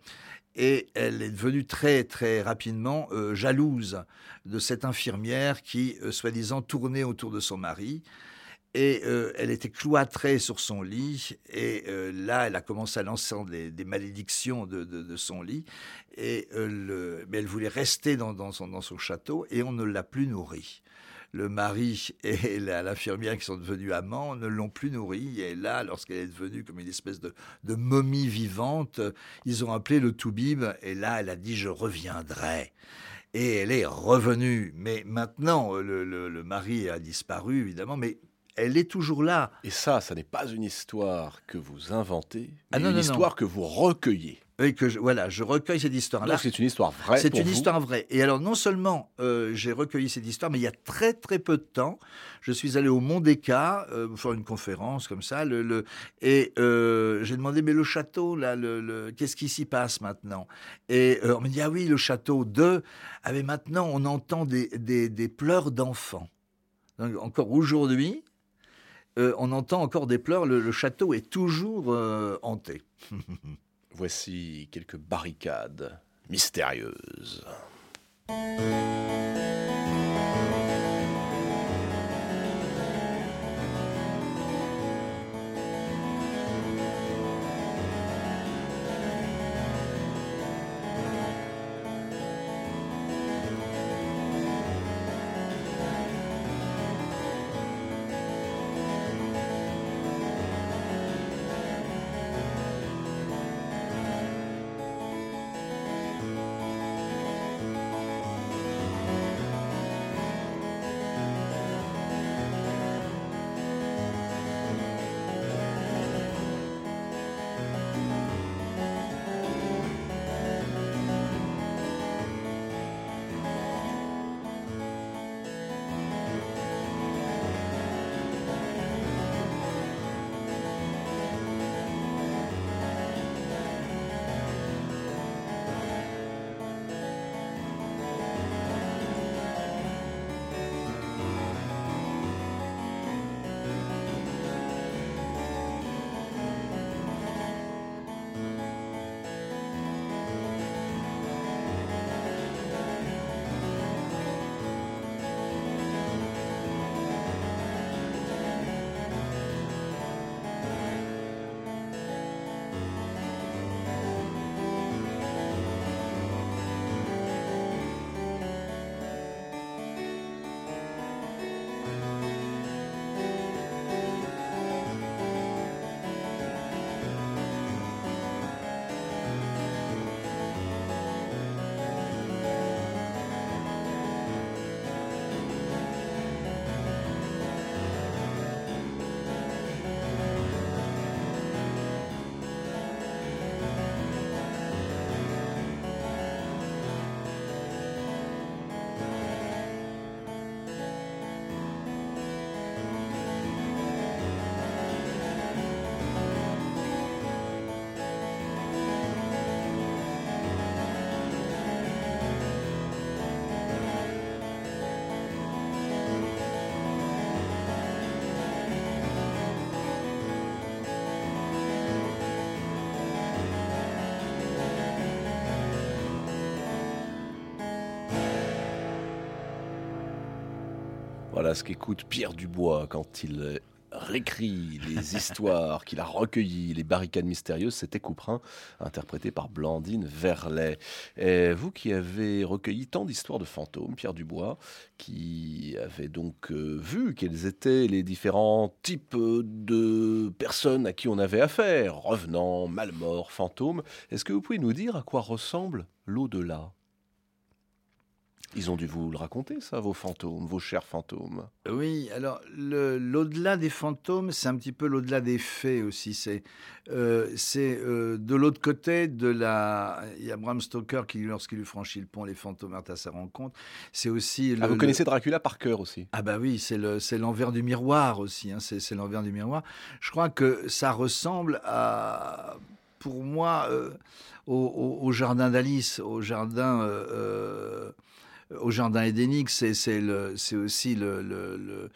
Speaker 3: Et elle est devenue très très rapidement euh, jalouse de cette infirmière qui, euh, soi-disant, tournait autour de son mari. Et elle était cloîtrée sur son lit. Et là, elle a commencé à lancer des, malédictions de, son lit et euh, mais elle voulait rester dans, son, dans son château et on ne l'a plus nourrie. Le mari et l'infirmière qui sont devenus amants ne l'ont plus nourrie. Et là, lorsqu'elle est devenue comme une espèce de, momie vivante, ils ont appelé le Toubib. Et là, elle a dit Je reviendrai. Et elle est revenue. Mais maintenant, le, le mari a disparu, évidemment. Mais elle est toujours là.
Speaker 2: Et ça, ça n'est pas une histoire que vous inventez,
Speaker 3: Ah
Speaker 2: mais
Speaker 3: non,
Speaker 2: une
Speaker 3: non, non.
Speaker 2: histoire que vous recueillez.
Speaker 3: Et que je, voilà, je recueille cette histoire-là.
Speaker 2: c'est une histoire vraie.
Speaker 3: C'est une
Speaker 2: vous.
Speaker 3: histoire vraie. Et alors, non seulement euh, j'ai recueilli cette histoire, mais il y a très très peu de temps, je suis allé au Mont des Cas euh, pour faire une conférence comme ça, le, le- et euh, j'ai demandé mais le château là, le, le- qu'est-ce qui s'y passe maintenant? Et on me dit ah oui le château de, ah mais maintenant on entend des, des, des pleurs d'enfants. Donc, encore aujourd'hui, euh, on entend encore des pleurs. Le, château est toujours euh, hanté.
Speaker 2: Voici quelques barricades mystérieuses. Ce qu'écoute Pierre Dubois quand il euh, réécrit les histoires qu'il a recueillies, les barricades mystérieuses, c'était Couperin, interprété par Blandine Verlet. Et vous qui avez recueilli tant d'histoires de fantômes, Pierre Dubois, qui avait donc euh, vu quels étaient les différents types euh, de personnes à qui on avait affaire, revenants, malmorts, fantômes, est-ce que vous pouvez nous dire à quoi ressemble l'au-delà? Ils ont dû vous le raconter, ça, vos fantômes, vos chers fantômes.
Speaker 3: Oui, alors l'au-delà des fantômes, c'est un petit peu l'au-delà des faits aussi. C'est euh, c'est, euh, de l'autre côté de la. Il y a Bram Stoker qui, lorsqu'il lui franchit le pont, les fantômes à sa rencontre. C'est aussi.
Speaker 2: Ah,
Speaker 3: le-
Speaker 2: vous
Speaker 3: le-
Speaker 2: connaissez Dracula par cœur aussi.
Speaker 3: Ah bah oui, c'est le c'est l'envers du miroir aussi. Hein, c'est c'est l'envers du miroir. Je crois que ça ressemble à, pour moi, euh, au, au- au jardin d'Alice, au jardin. euh, euh, au jardin édénique, c'est aussi le, le, le-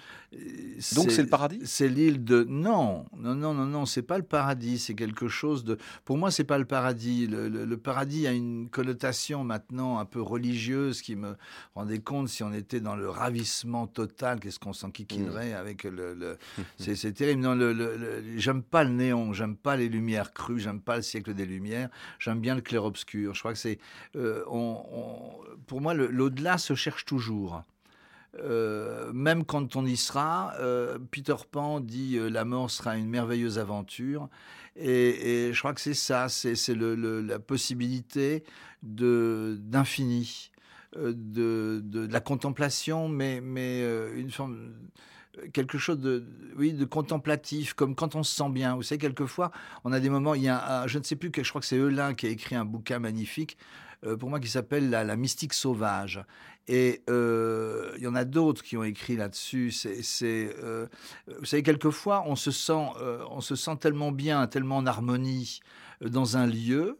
Speaker 2: Donc c'est le paradis?
Speaker 3: c'est l'île de non non non non non c'est pas le paradis c'est quelque chose de pour moi c'est pas le paradis. Le, le- le paradis a une connotation maintenant un peu religieuse qui me rendait compte si on était dans le ravissement total qu'est-ce qu'on s'enquiquinerait avec le, le- c'est terrible. Non j'aime pas le néon j'aime pas les lumières crues j'aime pas le siècle des lumières j'aime bien le clair obscur je crois que c'est euh, on- on- pour moi le- se cherche toujours euh, même quand on y sera, euh, Peter Pan dit euh, la mort sera une merveilleuse aventure. Et, je crois que c'est ça, c'est le- le- la possibilité d'infini, de, de, la contemplation, mais, mais une forme quelque chose de, oui, de contemplatif, comme quand on se sent bien. Vous savez, quelquefois, on a des moments, il y a un, je ne sais plus, je crois que c'est Eulin qui a écrit un bouquin magnifique, euh, pour moi, qui s'appelle la, mystique sauvage. Et euh, il y en a d'autres qui ont écrit là-dessus. C'est, euh, vous savez, quelquefois, on se sent, on se sent tellement bien, tellement en harmonie dans un lieu.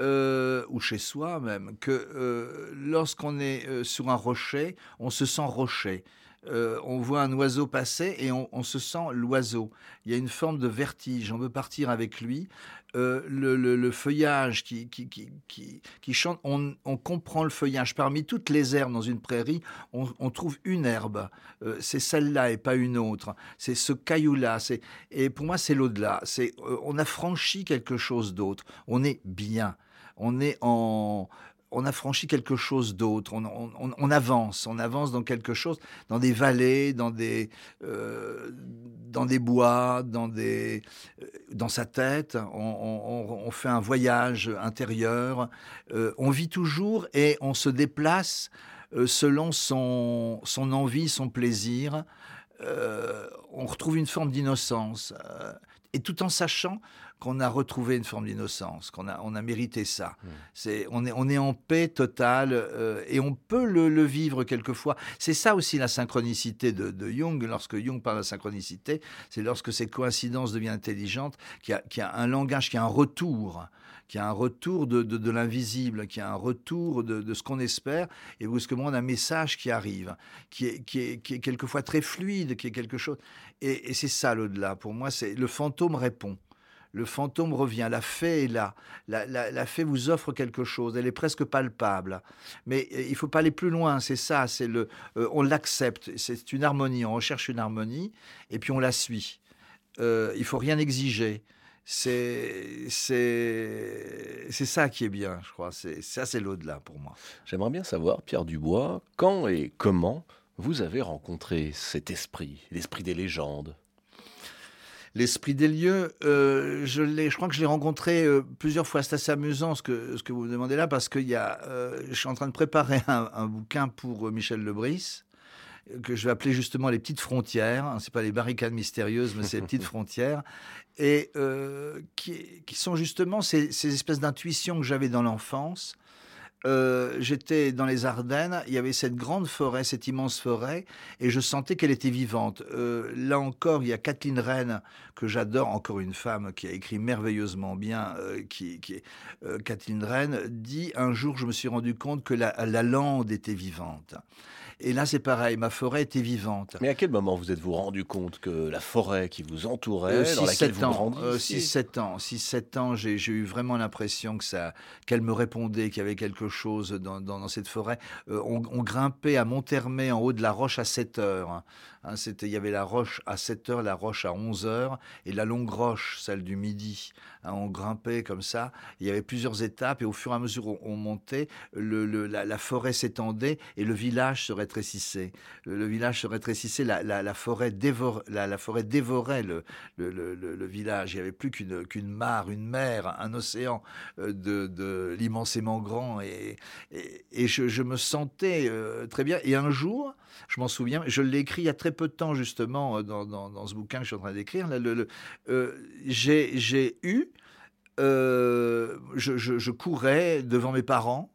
Speaker 3: ou chez soi même, que lorsqu'on est sur un rocher, on se sent rocher. Euh, on voit un oiseau passer et on, se sent l'oiseau. Il y a une forme de vertige. On veut partir avec lui. Euh, le, feuillage qui, qui, chante, on, comprend le feuillage. Parmi toutes les herbes dans une prairie, on, trouve une herbe. Euh, c'est celle-là et pas une autre. C'est ce caillou-là. Et pour moi, c'est l'au-delà. on a franchi quelque chose d'autre. On est bien. On est en on a franchi quelque chose d'autre, on, avance, on avance dans quelque chose, dans des vallées, dans des, euh, dans des bois, dans, des, euh, dans sa tête, on, fait un voyage intérieur, euh, on vit toujours et on se déplace selon son, son envie, son plaisir. on retrouve une forme d'innocence. et tout en sachant qu'on a retrouvé une forme d'innocence, qu'on a, on a mérité ça. Mmh. C'est, on, est, on est en paix totale euh, et on peut le, vivre quelquefois. C'est ça aussi la synchronicité de, Jung. Lorsque Jung parle de synchronicité, c'est lorsque cette coïncidence devient intelligente, qu'il y, a, un langage, qui a un retour qui a un retour de, l'invisible, qui a un retour de, ce qu'on espère, et brusquement on a un message qui arrive, qui est, qui est, qui est quelquefois très fluide, qui est quelque chose. Et, et c'est ça l'au-delà. Pour moi, c'est le fantôme répond le fantôme revient, la fée est là, la, fée vous offre quelque chose, elle est presque palpable. Mais euh, il faut pas aller plus loin, c'est ça, c'est le, euh, on l'accepte, c'est une harmonie, on recherche une harmonie et puis on la suit. Euh, il faut rien exiger. C'est c'est ça qui est bien, je crois. C'est ça, c'est l'au-delà pour moi.
Speaker 2: J'aimerais bien savoir, Pierre Dubois, quand et comment vous avez rencontré cet esprit, l'esprit des légendes?
Speaker 3: L'esprit des lieux, euh, je, je crois que je l'ai rencontré euh, plusieurs fois. C'est assez amusant ce que, ce que vous me demandez là, parce que y a, euh, je suis en train de préparer un, bouquin pour Michel Lebris, que je vais appeler justement Les Petites Frontières. Ce n'est pas les barricades mystérieuses, mais c'est les Petites Frontières. Et qui, qui, sont justement ces, ces espèces d'intuitions que j'avais dans l'enfance euh, j'étais dans les Ardennes, il y avait cette grande forêt, cette immense forêt, et je sentais qu'elle était vivante. Euh, là encore, il y a Kathleen Rennes, que j'adore, encore une femme qui a écrit merveilleusement bien, euh, qui, qui Kathleen Rennes, dit un jour, je me suis rendu compte que la, la lande était vivante. Et là, c'est pareil, ma forêt était vivante.
Speaker 2: Mais à quel moment vous êtes-vous rendu compte que la forêt qui vous entourait, dans laquelle vous
Speaker 3: ans, 6-7 ans, 6-7 ans, j'ai eu vraiment l'impression que ça, qu'elle me répondait, qu'il y avait quelque chose dans, dans, cette forêt. Euh, on, grimpait à Monthermé, en haut de la roche, à 7 heures. Hein, c'était, il y avait la roche à 7 heures, la roche à 11 heures, et la longue roche, celle du midi. Hein, on grimpait comme ça. Il y avait plusieurs étapes, et au fur et à mesure on montait, la, forêt s'étendait et le village se rétrécissait. Le, village se rétrécissait, la, forêt, dévore, la, forêt dévorait le, village. Il n'y avait plus qu'une mare, une mer, un océan euh, de, l'immensément grand, et, et, je, me sentais euh, très bien. Et un jour, je m'en souviens, je l'ai écrit il y a très peu de temps justement euh, dans, ce bouquin que je suis en train d'écrire. Euh, j'ai eu, euh, je, courais devant mes parents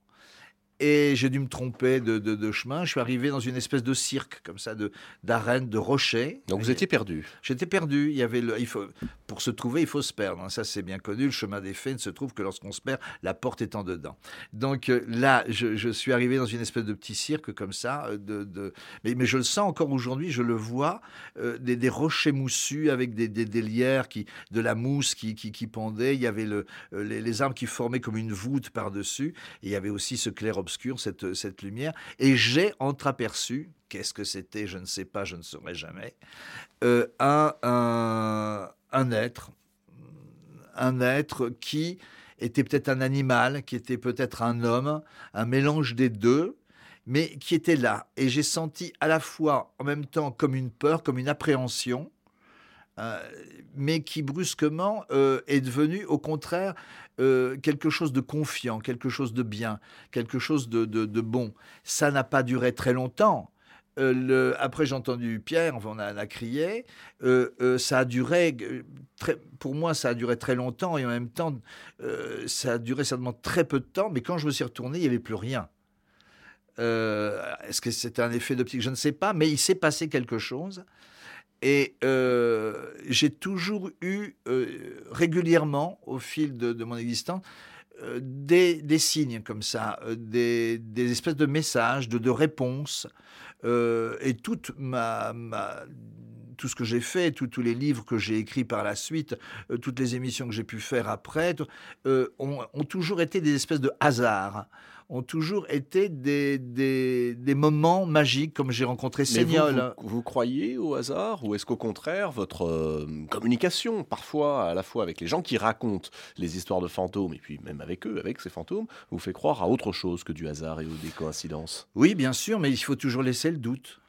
Speaker 3: et j'ai dû me tromper de, chemin. Je suis arrivé dans une espèce de cirque, comme ça, de d'arène, de rochers.
Speaker 2: Donc vous étiez perdu
Speaker 3: J'étais perdu. Il y avait le, il faut, pour se trouver, il faut se perdre. Ça, c'est bien connu. Le chemin des faits ne se trouve que lorsqu'on se perd, la porte étant dedans. Donc euh, là, je, suis arrivé dans une espèce de petit cirque, comme ça. Euh, de, Mais, mais, je le sens encore aujourd'hui, je le vois. Euh, des, rochers moussus avec des, des, lierres, qui, de la mousse qui, qui, qui pendait. Il y avait le, les, les arbres qui formaient comme une voûte par-dessus. Et il y avait aussi ce clair obscur, cette, cette lumière, et j'ai entreaperçu, qu'est-ce que c'était, je ne sais pas, je ne saurais jamais, euh, un, un, être, un être qui était peut-être un animal, qui était peut-être un homme, un mélange des deux, mais qui était là. Et j'ai senti à la fois, en même temps, comme une peur, comme une appréhension, euh, mais qui brusquement euh, est devenu au contraire euh, quelque chose de confiant, quelque chose de bien, quelque chose de, bon. Ça n'a pas duré très longtemps. Euh, après, j'ai entendu Pierre, on a, on a crié. Ça a duré, pour moi, ça a duré très longtemps et en même temps, ça a duré certainement très peu de temps. Mais quand je me suis retourné, il n'y avait plus rien. Est-ce que c'était un effet d'optique? Je ne sais pas, mais il s'est passé quelque chose. Et euh, j'ai toujours eu euh, régulièrement, au fil de, mon existence, euh, des, signes comme ça, des, espèces de messages, de, réponses. Et toute ma- tout ce que j'ai fait, tous les livres que j'ai écrits par la suite, euh, toutes les émissions que j'ai pu faire après, euh, ont, ont toujours été des espèces de hasards, ont toujours été des, des, des moments magiques, comme j'ai rencontré
Speaker 2: vous,
Speaker 3: Seignol.
Speaker 2: vous, vous croyez au hasard ou est-ce qu'au contraire, votre euh, communication, parfois à la fois avec les gens qui racontent les histoires de fantômes et puis même avec eux, avec ces fantômes, vous fait croire à autre chose que du hasard et ou des coïncidences?
Speaker 3: Oui, bien sûr, mais il faut toujours laisser le doute.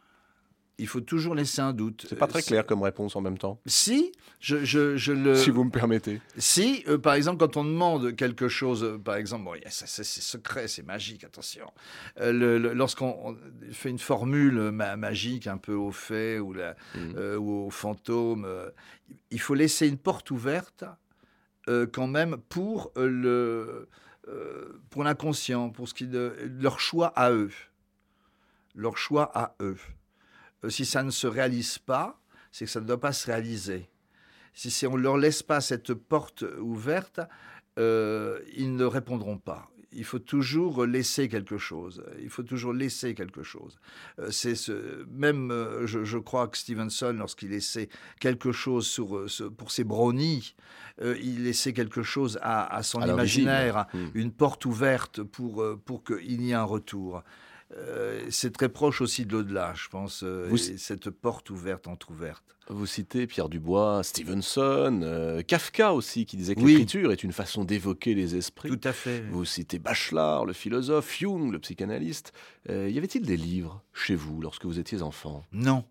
Speaker 3: Il faut toujours laisser un doute.
Speaker 2: C'est pas très
Speaker 3: Euh,
Speaker 2: clair comme réponse en même temps,
Speaker 3: Si, je, je, je le.
Speaker 2: si vous me permettez.
Speaker 3: Si, euh, par exemple, quand on demande quelque chose, euh, par exemple, bon, c'est secret, c'est magique, attention. Euh, Lorsqu'on on fait une formule ma- magique un peu au fait ou, la, euh, ou au fantôme, il faut laisser une porte ouverte quand même pour le pour l'inconscient, pour ce qui de leur choix à eux, leur choix à eux. Euh, si ça ne se réalise pas, c'est que ça ne doit pas se réaliser. Si, on ne leur laisse pas cette porte ouverte, euh, ils ne répondront pas. Il faut toujours laisser quelque chose. Il faut toujours laisser quelque chose. Euh, c'est ce, même, euh, je, je crois que Stevenson, lorsqu'il laissait quelque chose sur, pour ses brownies, il laissait quelque chose à, à son
Speaker 2: À
Speaker 3: imaginaire,
Speaker 2: Mhm.
Speaker 3: une porte ouverte pour, pour qu'il y ait un retour. Euh, c'est très proche aussi de l'au-delà, je pense, euh,
Speaker 2: Vous-
Speaker 3: et cette porte ouverte, entrouverte.
Speaker 2: Vous citez Pierre Dubois, Stevenson, euh, Kafka aussi, qui disait que
Speaker 3: Oui.
Speaker 2: l'écriture est une façon d'évoquer les esprits.
Speaker 3: Tout à fait.
Speaker 2: Vous citez Bachelard, le philosophe, Jung, le psychanalyste. Euh, y avait-il des livres chez vous lorsque vous étiez enfant?
Speaker 3: Non.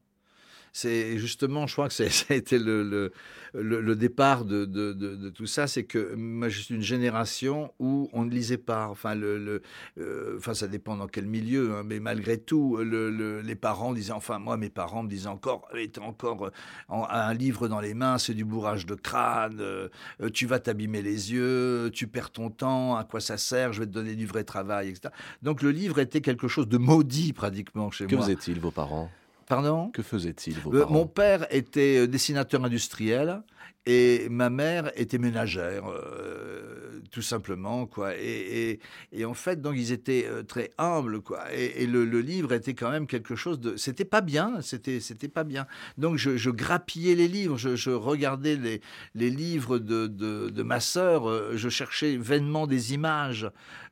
Speaker 3: C'est justement, je crois que ça a été le, le, le- le départ de, de- de- de tout ça, c'est que moi suis une génération où on ne lisait pas. Enfin, le, euh, enfin ça dépend dans quel milieu, hein, mais malgré tout, le- le- les parents disaient, enfin moi mes parents me disaient encore, encore euh, en- un livre dans les mains, c'est du bourrage de crâne, euh, tu vas t'abîmer les yeux, tu perds ton temps, à quoi ça sert, je vais te donner du vrai travail, etc. Donc le livre était quelque chose de maudit pratiquement chez
Speaker 2: Que
Speaker 3: moi.
Speaker 2: faisaient-ils vos parents?
Speaker 3: Pardon?
Speaker 2: Que faisaient-ils vos
Speaker 3: euh,
Speaker 2: parents?
Speaker 3: Mon père était euh, dessinateur industriel et ma mère était ménagère, euh, tout simplement, quoi. Et, en fait, donc ils étaient euh, très humbles, quoi. Et, le, livre était quand même quelque chose de. C'était pas bien, c'était pas bien. Donc je, grappillais les livres, je, regardais les, les livres de, de, ma sœur, euh, je cherchais vainement des images,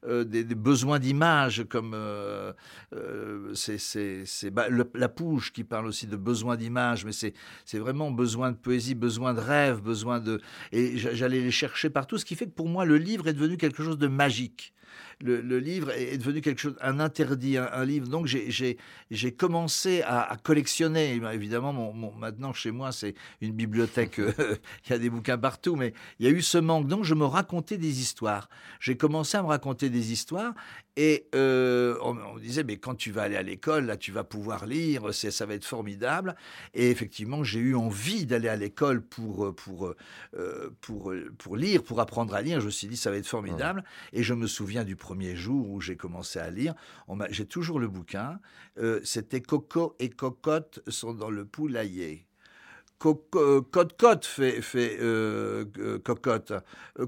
Speaker 3: des, besoins d'images, comme euh, c'est bah, la Pouge qui parle aussi de besoin d'images, mais c'est vraiment besoin de poésie, besoin de rêve, besoin de et j'a- j'allais les chercher partout, ce qui fait que pour moi le livre est devenu quelque chose de magique. Le, le livre est devenu quelque chose, un interdit, un, un livre. Donc j'ai- commencé à, à collectionner. Évidemment, mon, mon- maintenant chez moi c'est une bibliothèque. euh, Il y a des bouquins partout, mais il y a eu ce manque. Donc je me racontais des histoires. J'ai commencé à me raconter des histoires et euh, on, on me disait mais quand tu vas aller à l'école là tu vas pouvoir lire, ça va être formidable. Et effectivement j'ai eu envie d'aller à l'école pour euh, pour pour pour lire, pour apprendre à lire. Je me suis dit ça va être formidable. Et je me souviens du premier jour où j'ai commencé à lire. On m'a- J'ai toujours le bouquin. Euh, C'était Coco et Cocotte sont dans le poulailler. Coco- euh, fait, fait euh, euh, cocotte.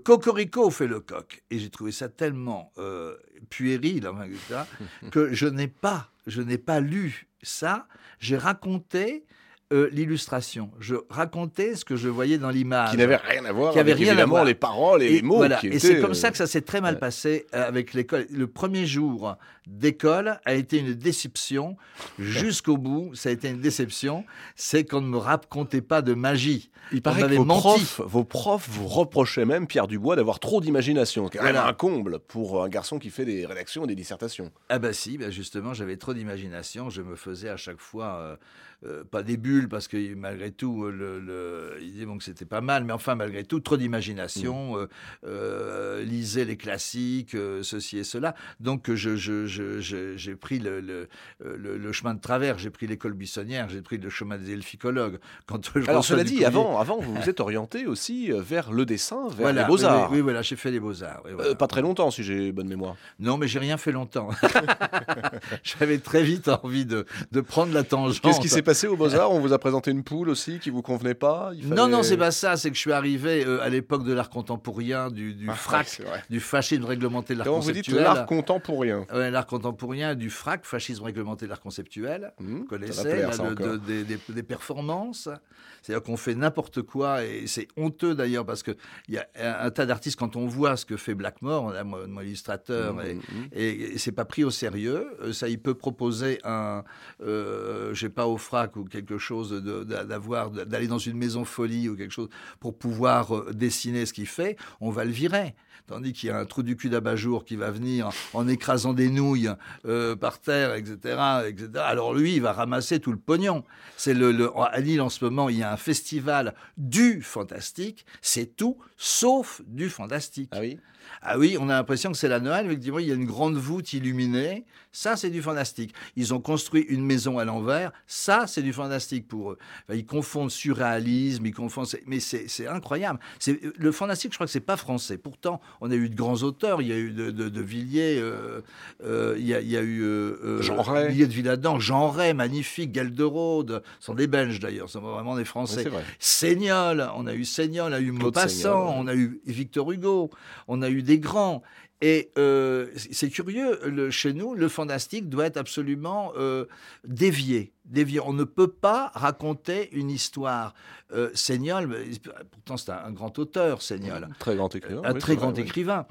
Speaker 3: Cocorico fait le coq. Et j'ai trouvé ça tellement euh, puéril enfin, que je n'ai pas, je n'ai pas lu ça. J'ai raconté euh, l'illustration. Je racontais ce que je voyais dans l'image.
Speaker 2: Qui n'avaient rien à voir
Speaker 3: Qui avait
Speaker 2: avec
Speaker 3: rien à voir.
Speaker 2: les paroles et, les mots.
Speaker 3: voilà.
Speaker 2: qui
Speaker 3: Et c'est comme ça
Speaker 2: euh,
Speaker 3: que ça s'est très mal
Speaker 2: ouais.
Speaker 3: passé euh, avec l'école. Le premier jour d'école a été une déception jusqu'au bout. Ça a été une déception. C'est qu'on ne me racontait pas de magie.
Speaker 2: Il paraît que vos
Speaker 3: menti.
Speaker 2: profs, vos profs vous reprochaient même, Pierre Dubois, d'avoir trop d'imagination. C'est
Speaker 3: Voilà.
Speaker 2: un comble pour un garçon qui fait des rédactions et des dissertations.
Speaker 3: Ah bah si, bah justement, j'avais trop d'imagination. Je me faisais à chaque fois euh, euh, pas des bulles, parce que malgré tout, le, il disait bon, que c'était pas mal, mais enfin, malgré tout, trop d'imagination, mmh. euh, lisez les classiques, ceci et cela. Donc, j'ai je, je, pris le, le, chemin de travers, j'ai pris l'école buissonnière, j'ai pris le chemin des elficologues.
Speaker 2: Quand Alors, cela dit, avant, avant, vous vous êtes orienté aussi vers le dessin, vers les beaux-arts.
Speaker 3: Oui, voilà, j'ai fait les beaux-arts.
Speaker 2: pas très longtemps, si j'ai bonne mémoire.
Speaker 3: Non, mais j'ai rien fait longtemps. J'avais très vite envie de, de prendre la tangente.
Speaker 2: Qu'est-ce qui s'est passé aux Beaux-Arts? On vous a présenté une poule aussi qui vous convenait pas?
Speaker 3: Non, non, c'est pas ça. C'est que je suis arrivé euh, à l'époque de l'art contemporain, du, du ah, frac, du fascisme réglementé de l'art conceptuel.
Speaker 2: vous dites l'art contemporain?
Speaker 3: L'art contemporain, du frac, fascisme réglementé de l'art conceptuel. Mmh, vous connaissez, des, des, performances. C'est-à-dire qu'on fait n'importe quoi et c'est honteux d'ailleurs parce qu'il y a un, tas d'artistes, quand on voit ce que fait Blackmore, mon illustrateur, mmh, et, mmh, et, c'est pas pris au sérieux. Euh, ça, il peut proposer un, euh, je sais pas, au frac ou quelque chose, d'avoir, d'aller dans une maison folie ou quelque chose pour pouvoir euh, dessiner ce qu'il fait, on va le virer. Tandis qu'il y a un trou du cul d'abat-jour qui va venir en écrasant des nouilles euh, par terre, etc., etc. Alors lui, il va ramasser tout le pognon. C'est le, le, à Lille en ce moment, il y a un festival du fantastique. C'est tout sauf du fantastique.
Speaker 2: Ah oui?
Speaker 3: Ah oui, on a l'impression que c'est la Noël. Effectivement, il y a une grande voûte illuminée. Ça, c'est du fantastique. Ils ont construit une maison à l'envers. Ça, c'est du fantastique pour eux. ils confondent surréalisme, ils confondent. Mais c'est incroyable. Le fantastique, je crois que c'est pas français. Pourtant, on a eu de grands auteurs. Il y a eu de, de, Villiers, euh, euh, il, y a, il, y a, eu
Speaker 2: euh, Jean Ray.
Speaker 3: De Villadan, Jean Ray, magnifique, Gelderode. Ce sont des Belges d'ailleurs, ce sont vraiment des Français. Seignol, on a eu Seignol, on a eu Maupassant, on a eu Victor Hugo, on a eu des grands. Et euh, c'est curieux, le, chez nous, le fantastique doit être absolument euh, dévié, dévié. On ne peut pas raconter une histoire. Euh, pourtant c'est un, grand auteur, Seignol.
Speaker 2: Très grand écrivain.
Speaker 3: Un très grand écrivain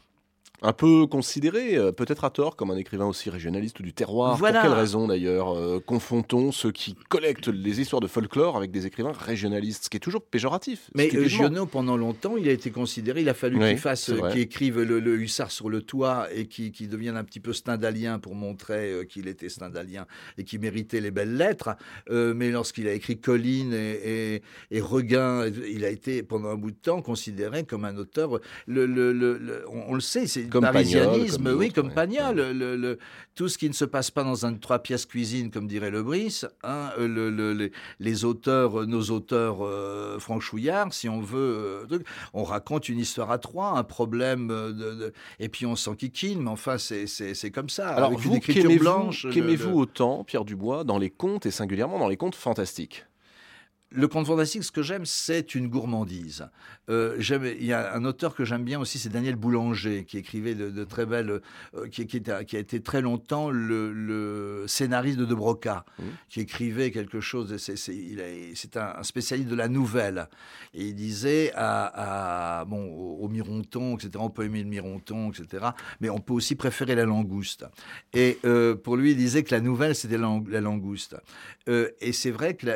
Speaker 2: un peu considéré, euh, peut-être à tort, comme un écrivain aussi régionaliste du terroir. Pour quelle raison d'ailleurs euh, confond-on ceux qui collectent les histoires de folklore avec des écrivains régionalistes, ce qui est toujours péjoratif
Speaker 3: Mais Giono, pendant longtemps, il a été considéré, il a fallu qu'il fasse, euh, qu'il écrive le, hussard sur le toit et qu'il devienne un petit peu stendhalien pour montrer qu'il était stendhalien et qu'il méritait les belles lettres. mais lorsqu'il a écrit Colline et, et, Regain, il a été pendant un bout de temps considéré comme un auteur. Le, on, on, le sait, c'est
Speaker 2: comme parisianisme,
Speaker 3: oui, comme. Le, tout ce qui ne se passe pas dans un trois pièces cuisine, comme dirait Le Brice, hein, le, les, auteurs, nos auteurs euh, franchouillards, si on veut, euh, on raconte une histoire à trois, un problème, de, et puis on s'enquiquine, mais enfin, c'est comme ça.
Speaker 2: Alors, avec vous. Qu'aimez-vous autant, Pierre Dubois, dans les contes et singulièrement dans les contes fantastiques?
Speaker 3: Le conte fantastique, ce que j'aime, c'est une gourmandise. Euh, il y a un auteur que j'aime bien aussi, c'est Daniel Boulanger, qui écrivait de, très belles, euh, qui, qui, a été très longtemps le, scénariste de De Broca, mmh. qui écrivait quelque chose. C'est un, spécialiste de la nouvelle, et il disait à, bon au, Mironton, etc. On peut aimer le Mironton, etc. Mais on peut aussi préférer la langouste. Et euh, pour lui, il disait que la nouvelle c'était la, langouste. et c'est vrai que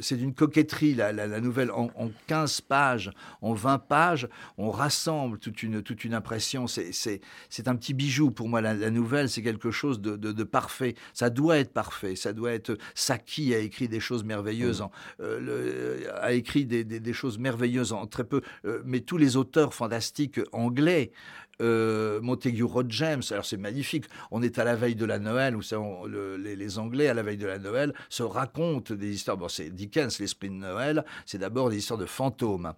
Speaker 3: c'est une coquetterie, la, la, nouvelle, en, 15 pages, en 20 pages, on rassemble toute une, toute une impression. C'est un petit bijou pour moi. La, nouvelle, c'est quelque chose de, de, parfait. Ça doit être parfait. Ça doit être. Saki a écrit des choses merveilleuses, en, euh, a écrit des, des, choses merveilleuses en très peu. Euh, mais tous les auteurs fantastiques anglais euh, Montague James. Alors c'est magnifique. On est à la veille de la Noël, où les, Anglais à la veille de la Noël se racontent des histoires. Bon, c'est Dickens, l'esprit de Noël. C'est d'abord des histoires de fantômes.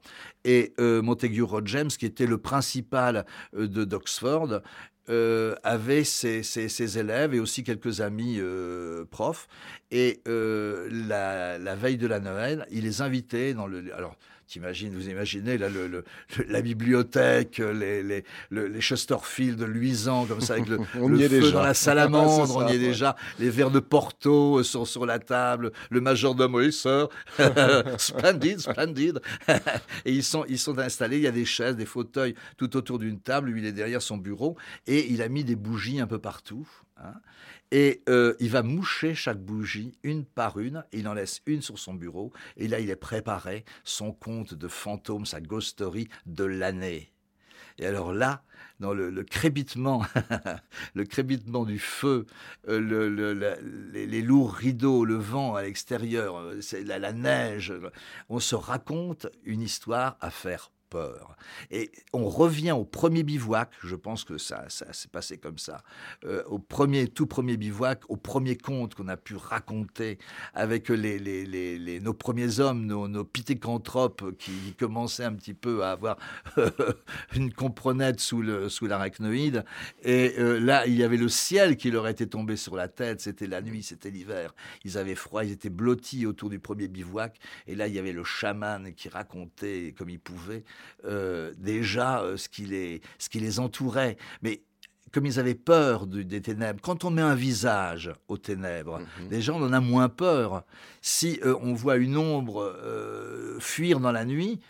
Speaker 3: Et euh, Montague James, qui était le principal euh, de d'Oxford, euh, avait ses, élèves et aussi quelques amis euh, profs. Et la, veille de la Noël, il les invitait dans le. T'imagines, vous imaginez là, le, la bibliothèque, les, les, les Chesterfield luisants comme ça avec le, feu déjà. dans la salamandre, on y est déjà. Les verres de Porto sont sur la table, le majordome, oui sir, splendide, splendide. et ils sont, ils sont installés, il y a des chaises, des fauteuils tout autour d'une table, lui il est derrière son bureau et il a mis des bougies un peu partout. Hein. Et euh, il va moucher chaque bougie une par une. il en laisse une sur son bureau. Et là, il est préparé son compte de fantômes, sa ghost story de l'année. Et alors là, dans le, crébitement, le crébitement du feu, euh, les, lourds rideaux, le vent à l'extérieur, euh, la, la neige, on se raconte une histoire à faire Et on revient au premier bivouac, je pense que ça, ça s'est passé comme ça, euh, au premier, tout premier bivouac, au premier conte qu'on a pu raconter avec les, nos premiers hommes, nos, nos pithécanthropes qui commençaient un petit peu à avoir une comprenette sous, le, sous l'arachnoïde. Et euh, là, il y avait le ciel qui leur était tombé sur la tête, c'était la nuit, c'était l'hiver. Ils avaient froid, ils étaient blottis autour du premier bivouac. Et là, il y avait le chaman qui racontait comme il pouvait euh, déjà euh, ce, qui les, ce qui les entourait. Mais comme ils avaient peur des ténèbres, quand on met un visage aux ténèbres, mhm. les gens en ont moins peur. Si euh, on voit une ombre fuir dans la nuit,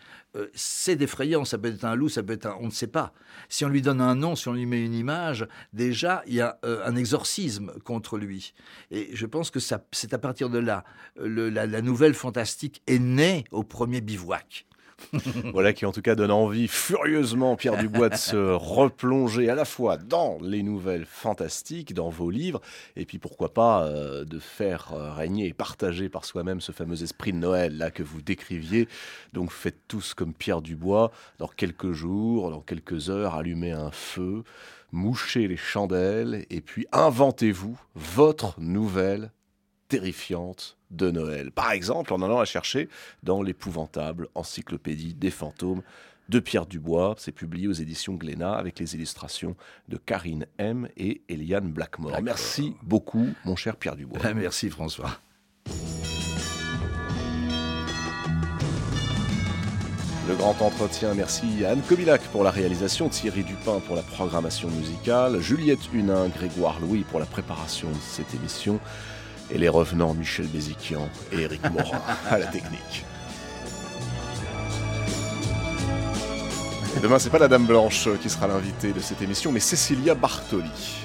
Speaker 3: c'est effrayant. Ça peut être un loup, ça peut être un... On ne sait pas. Si on lui donne un nom, si on lui met une image, déjà, il y a un exorcisme contre lui. Et je pense que c'est à partir de là. la, la nouvelle fantastique est née au premier bivouac.
Speaker 2: voilà qui en tout cas donne envie furieusement Pierre Dubois de se replonger à la fois dans les nouvelles fantastiques, dans vos livres, et puis pourquoi pas euh, de faire euh, régner et partager par soi-même ce fameux esprit de Noël là que vous décriviez. Donc faites tous comme Pierre Dubois, dans quelques jours, dans quelques heures, allumez un feu, mouchez les chandelles, et puis inventez-vous votre nouvelle terrifiante de Noël. Par exemple, en allant la chercher dans l'épouvantable encyclopédie des fantômes de Pierre Dubois. C'est publié aux éditions Glénat avec les illustrations de Karine M et Eliane Blackmore. Merci beaucoup, mon cher Pierre Dubois.
Speaker 3: Merci François.
Speaker 2: Le grand entretien, merci à Anne Kobilac pour la réalisation, Thierry Dupin pour la programmation musicale, Juliette Hunin, Grégoire Louis pour la préparation de cette émission et les revenants Michel Béziquian et Eric Morin à la technique. demain, c'est pas la Dame Blanche qui sera l'invitée de cette émission, mais Cécilia Bartoli.